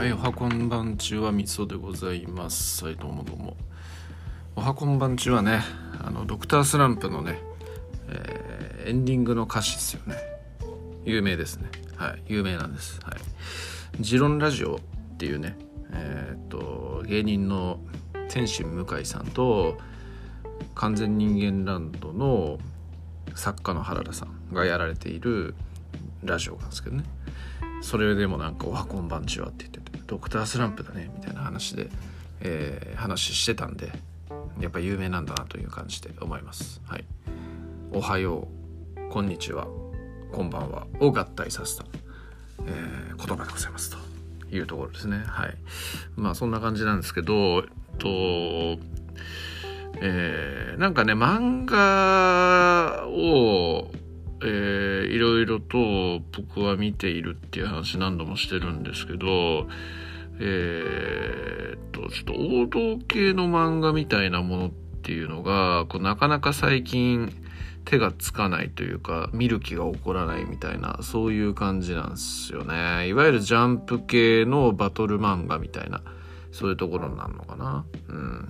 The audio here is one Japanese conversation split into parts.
はい、おはこんばんちはみそでございます。はい、どうもどうも。おはこんばんちはね、あの、ドクタースランプのね、えーエンディングの歌詞ですよね。有名ですね。はい、有名なんです。はい。ジロンラジオっていうね、えーっと、芸人の天心向井さんと、完全人間ランドの作家の原田さんがやられているラジオなんですけどね。それでもなんか「おはこんばんちは」って言ってて「ドクタースランプだね」みたいな話で、えー話してたんでやっぱ有名なんだなという感じで思います。はい、おはよう。こんにちは。こんばんは。を合体させた、えー言葉でございますと。いうところですね。はい、まあそんな感じなんですけどえっとえーなんかね漫画をえーいろいろと僕は見ているっていう話何度もしてるんですけど、えーっと、ちょっと王道系の漫画みたいなものっていうのが、こうなかなか最近手がつかないというか、見る気が起こらないみたいな、そういう感じなんですよね。いわゆるジャンプ系のバトル漫画みたいな、そういうところになるのかな。うん。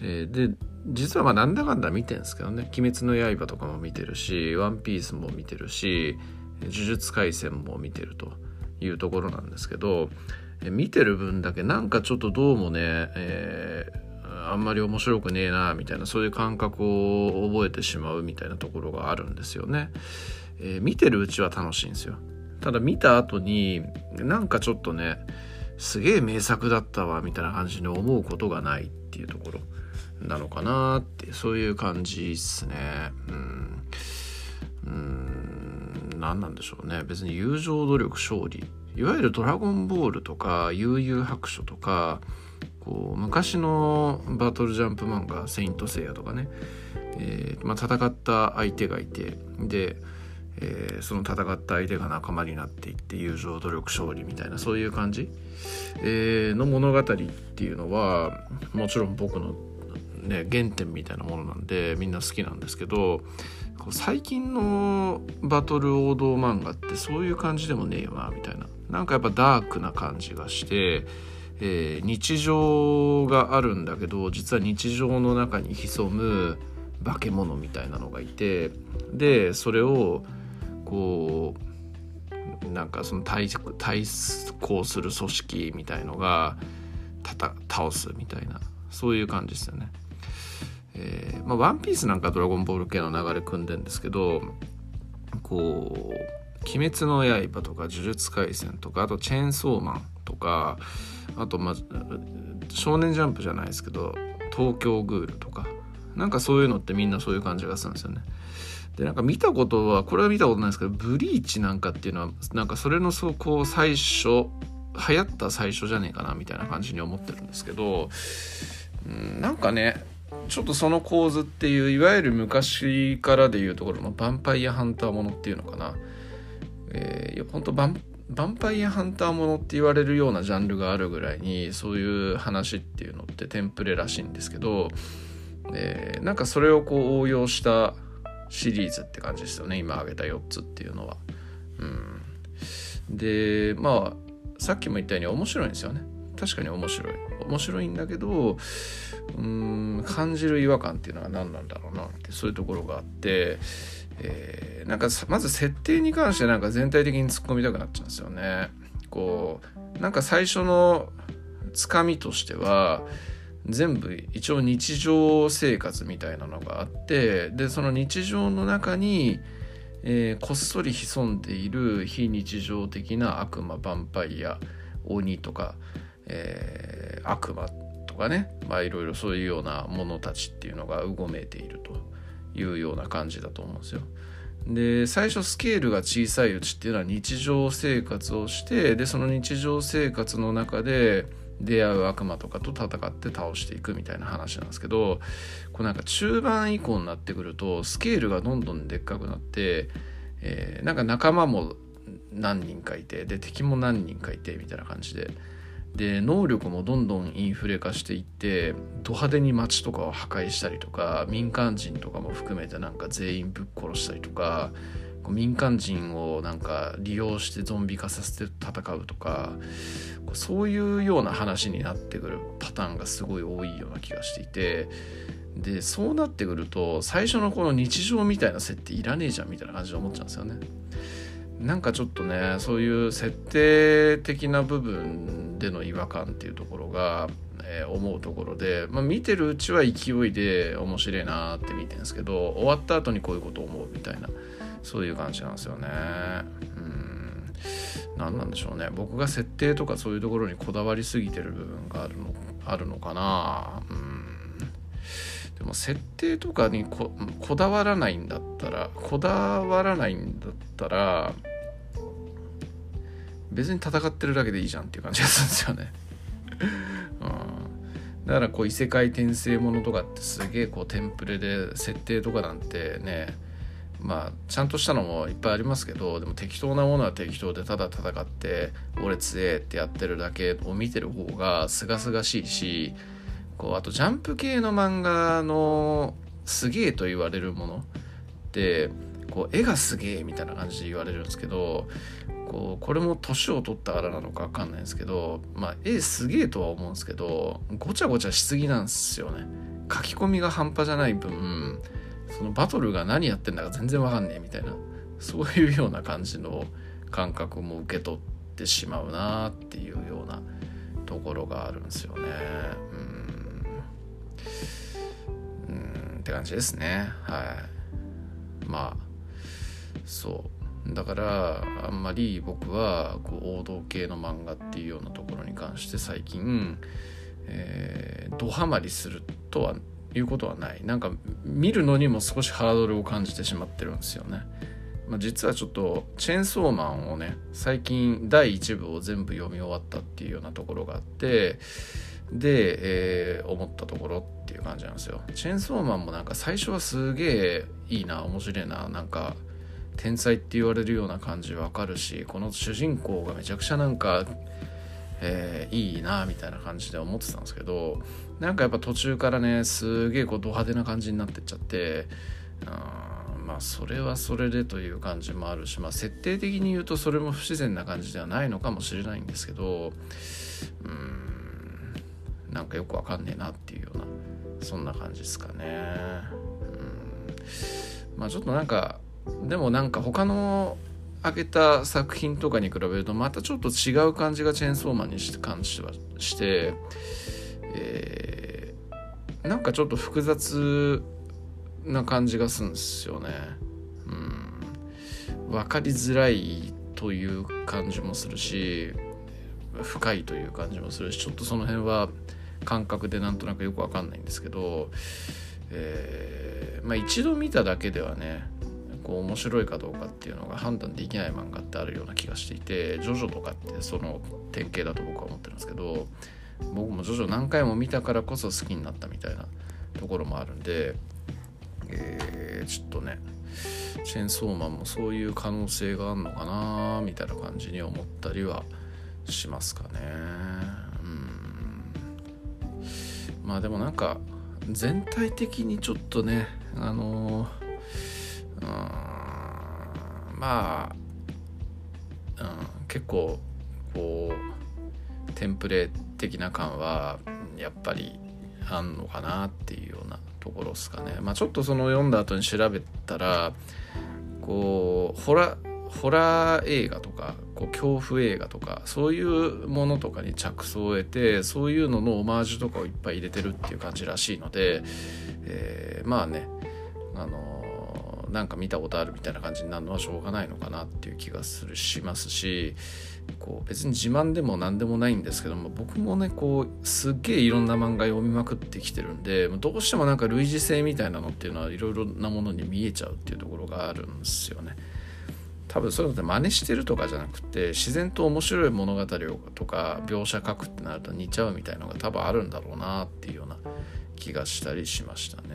えーで実はまあなんだかんだ見てるんですけどね「鬼滅の刃」とかも見てるし「ワンピースも見てるし「呪術廻戦」も見てるというところなんですけど、え見てる分だけなんかちょっとどうもね、えーあんまり面白くねえなみたいなそういう感覚を覚えてしまうみたいなところがあるんですよね。えー見てるうちは楽しいんですよ。ただ見た後になんかちょっとねすげえ名作だったわみたいな感じに思うことがないっていうところなのかなってそういう感じっすね。うん。うん。何なんでしょうね。別に友情努力勝利。いわゆる「ドラゴンボール」とか「悠々白書」とかこう昔のバトルジャンプ漫画「セイント・セイヤ」とかね、えーまあ、戦った相手がいてでえーその戦った相手が仲間になっていって友情努力勝利みたいなそういう感じ、えーの物語っていうのはもちろん僕の、ね、原点みたいなものなんでみんな好きなんですけど最近のバトル王道漫画ってそういう感じでもねえよなみたいななんかやっぱダークな感じがして、えー日常があるんだけど実は日常の中に潜む化け物みたいなのがいてでそれをこうなんかその対対抗する組織みたいのがたた倒すみたいなそういう感じですよね。えーまあ、ワンピースなんかドラゴンボール系の流れ組んでんですけどこう「鬼滅の刃」とか「呪術廻戦」とかあと「チェーンソーマン」とかあとまあ「少年ジャンプ」じゃないですけど「東京グール」とかなんかそういうのってみんなそういう感じがするんですよね。でなんか見たことはこれは見たことないですけどブリーチなんかっていうのはなんかそれのそうこう最初流行った最初じゃねえかなみたいな感じに思ってるんですけど、うん、なんかねちょっとその構図っていういわゆる昔からでいうところのヴァンパイアハンターものっていうのかな、えー、いや本当ヴァンヴァンパイアハンターものって言われるようなジャンルがあるぐらいにそういう話っていうのってテンプレらしいんですけど、えーなんかそれをこう応用したシリーズって感じですよね今挙げた4つっていうのは。うん、でまあさっきも言ったように面白いんですよね。確かに面白い面白いんだけどうん感じる違和感っていうのは何なんだろうなってそういうところがあって、えーなんかまず設定に関してなんか全体的に突っ込みたくなっちゃうんですよね。こうなんか最初のつかみとしては全部一応日常生活みたいなのがあってでその日常の中に、えーこっそり潜んでいる非日常的な悪魔ヴァンパイア鬼とか、えー悪魔とかねまあいろいろそういうようなものたちっていうのがうごめいているというような感じだと思うんですよ。で最初スケールが小さいうちっていうのは日常生活をしてでその日常生活の中で出会う悪魔とかと戦って倒していくみたいな話なんですけどこうなんか中盤以降になってくるとスケールがどんどんでっかくなって、えーなんか仲間も何人かいてで敵も何人かいてみたいな感じでで能力もどんどんインフレ化していってド派手に街とかを破壊したりとか民間人とかも含めてなんか全員ぶっ殺したりとか民間人をなんか利用してゾンビ化させて戦うとかそういうような話になってくるパターンがすごい多いような気がしていてでそうなってくると最初のこの日常みたいな設定いらねえじゃんみたいな感じで思っちゃうんですよね。なんかちょっとねそういう設定的な部分での違和感っていうところが、えー、思うところで、まあ、見てるうちは勢いで面白いなって見てるんですけど終わった後にこういうことを思うみたいなそういう感じなんですよね。うん。何なんでしょうね。僕が設定とかそういうところにこだわりすぎてる部分があるのあるのかな。うん。でも設定とかにこだわらないんだったらこだわらないんだったら別に戦ってるだけでいいじゃんっていう感じがするんですよね。うん、だからこう異世界転生ものとかってすげえこうテンプレで設定とかなんてねまあちゃんとしたのもいっぱいありますけどでも適当なものは適当でただ戦って俺強えってやってるだけを見てる方がすがすがしいしこうあとジャンプ系の漫画のすげえと言われるものってこう絵がすげえみたいな感じで言われるんですけどこうこれも年を取ったからなのか分かんないんですけどまあ絵すげえとは思うんですけどごちゃごちゃしすぎなんですよね。書き込みが半端じゃない分そのバトルが何やってんだか全然分かんねえみたいなそういうような感じの感覚も受け取ってしまうなっていうようなところがあるんですよね。うん。うん。って感じですね。はい。まあそう。だからあんまり僕はこう王道系の漫画っていうようなところに関して最近、えー、ドハマりするとはいうことはない。なんか見るのにも少しハードルを感じてしまってるんですよね、まあ、実はちょっとチェーンソーマンをね最近第1部を全部読み終わったっていうようなところがあってで、えー、思ったところっていう感じなんですよ。チェーンソーマンもなんか最初はすげえいいな面白いななんか天才って言われるような感じわかるしこの主人公がめちゃくちゃなんか、えー、いいなみたいな感じで思ってたんですけどなんかやっぱ途中からねすげえこうド派手な感じになってっちゃってうんまあそれはそれでという感じもあるしまあ設定的に言うとそれも不自然な感じではないのかもしれないんですけどうんなんかよくわかんねえなっていうようなそんな感じですかね。うんまあちょっとなんかでもなんか他の開けた作品とかに比べるとまたちょっと違う感じがチェーンソーマンにしてはして、えー、なんかちょっと複雑な感じがするんですよね。うん、分かりづらいという感じもするし深いという感じもするしちょっとその辺は感覚でなんとなくよく分かんないんですけど、えー、まあ一度見ただけではねこう面白いかどうかっていうのが判断できない漫画ってあるような気がしていてジョジョとかってその典型だと僕は思ってるんですけど僕もジョジョ何回も見たからこそ好きになったみたいなところもあるんで、えー、ちょっとねチェンソーマンもそういう可能性があるのかなみたいな感じに思ったりはしますかね。うん。まあでもなんか全体的にちょっとねあのーうん。まあ、うん、結構こうテンプレ的な感はやっぱりあんのかなっていうようなところですかね。まあ、ちょっとその読んだ後に調べたらこうホラホラー映画とかこう恐怖映画とかそういうものとかに着想を得てそういうののオマージュとかをいっぱい入れてるっていう感じらしいので、えー、まあねなんか見たことあるみたいな感じになるのはしょうがないのかなっていう気がするしますしこう別に自慢でも何でもないんですけども僕もねこうすっげえいろんな漫画読みまくってきてるんでどうしてもなんか類似性みたいなのっていうのはいろいろなものに見えちゃうっていうところがあるんですよね。多分そういうのって真似してるとかじゃなくて自然と面白い物語をとか描写書くってなると似ちゃうみたいのが多分あるんだろうなっていうような気がしたりしましたね。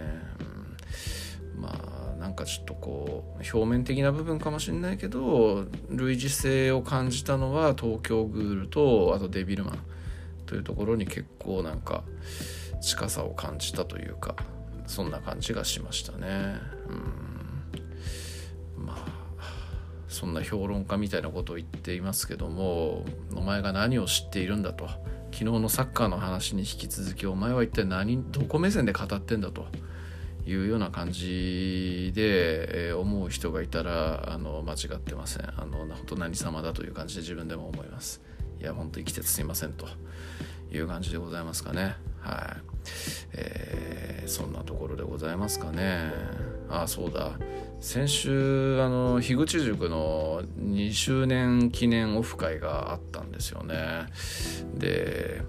うん、まあなんかちょっとこう表面的な部分かもしれないけど類似性を感じたのは東京グールとあとデビルマンというところに結構なんか近さを感じたというかそんな感じがしましたね。うん。まあそんな評論家みたいなことを言っていますけどもお前が何を知っているんだと。昨日のサッカーの話に引き続きお前は一体何どこ目線で語ってんだと。いうような感じで、えー、思う人がいたらあの間違ってません。あの本当何様だという感じで自分でも思います。いや本当生きててすいませんと。いう感じでございますかね。はい、えー、そんなところでございますかね。あそうだ。先週あの樋口塾の2周年記念オフ会があったんですよね。で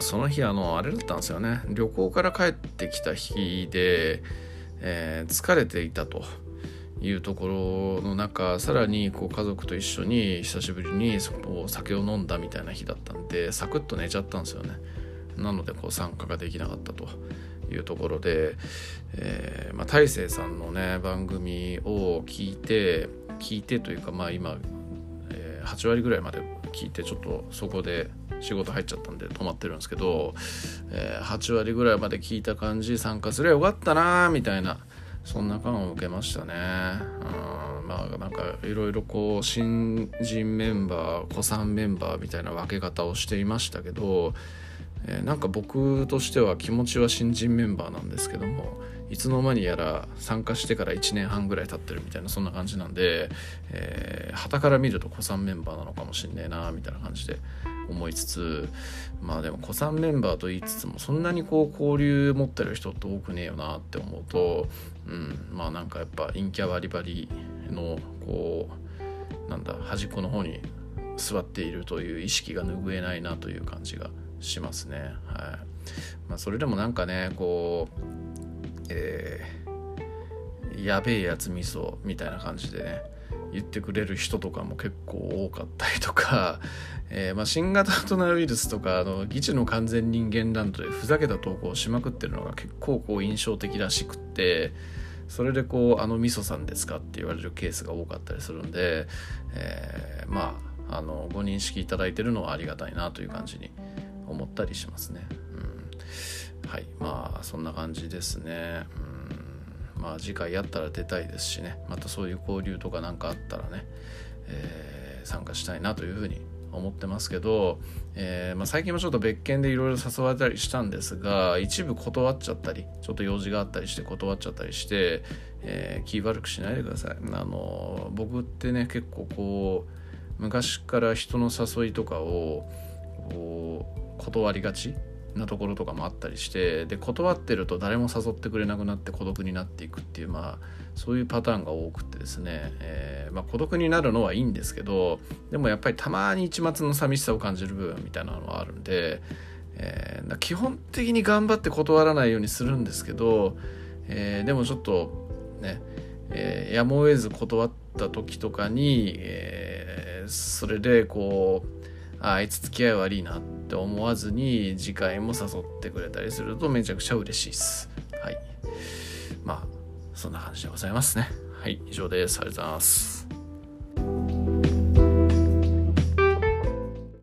その日あのあれだったんですよね。旅行から帰ってきた日で、えー、疲れていたというところの中さらにこう家族と一緒に久しぶりにお酒を飲んだみたいな日だったんでサクッと寝ちゃったんですよね。なのでこう参加ができなかったというところで、えーまあ、大勢さんのね番組を聞いて聞いてというかまあ今、え、8割ぐらいまで聞いてちょっとそこで仕事入っちゃったんで止まってるんですけど、えー、8割ぐらいまで聞いた感じ参加すればよかったなみたいなそんな感を受けましたね。うんまあなんかいろいろこう新人メンバー古参メンバーみたいな分け方をしていましたけど、えー、なんか僕としては気持ちは新人メンバーなんですけどもいつの間にやら参加してから1年半ぐらい経ってるみたいなそんな感じなんで、えー、から見ると古参メンバーなのかもしんねえなみたいな感じで思いつつまあでも古参メンバーと言いつつもそんなにこう交流持ってる人って多くねえよなって思うと、うん、まあなんかやっぱ陰キャバリバリのこうなんだ端っこの方に座っているという意識が拭えないなという感じがしますね。はいまあ、それでもなんかねこう、えー、やべえやつ味噌みたいな感じでね言ってくれる人とかも結構多かったりとか、えー、まあ、新型コロナウイルスとかあの議事の完全人間ランドでふざけた投稿をしまくってるのが結構こう印象的らしくってそれでこう「あの味噌さんですか?」って言われるケースが多かったりするんで、えー、まああのご認識いただいてるのはありがたいなという感じに思ったりしますね。うん、はいまあそんな感じですね。うんまあ次回やったら出たいですしね。またそういう交流とか何かあったらね、えー、参加したいなというふうに思ってますけど、えー、まあ、最近もちょっと別件でいろいろ誘われたりしたんですが一部断っちゃったりちょっと用事があったりして断っちゃったりして、えー、気悪くしないでください。あの僕ってね結構こう昔から人の誘いとかをこう断りがちなところとかもあったりしてで断ってると誰も誘ってくれなくなって孤独になっていくっていうまあそういうパターンが多くてですね、えー、まあ、孤独になるのはいいんですけどでもやっぱりたまに一末の寂しさを感じる部分みたいなのはあるんで、えー、基本的に頑張って断らないようにするんですけど、えー、でもちょっとね、えやむを得ず断った時とかに、えそれでこうああいつ付き合い悪いなって思わずに次回も誘ってくれたりするとめちゃくちゃ嬉しいです。はい。まあ、そんな感じでございますね。はい、以上です。ありがとうございます。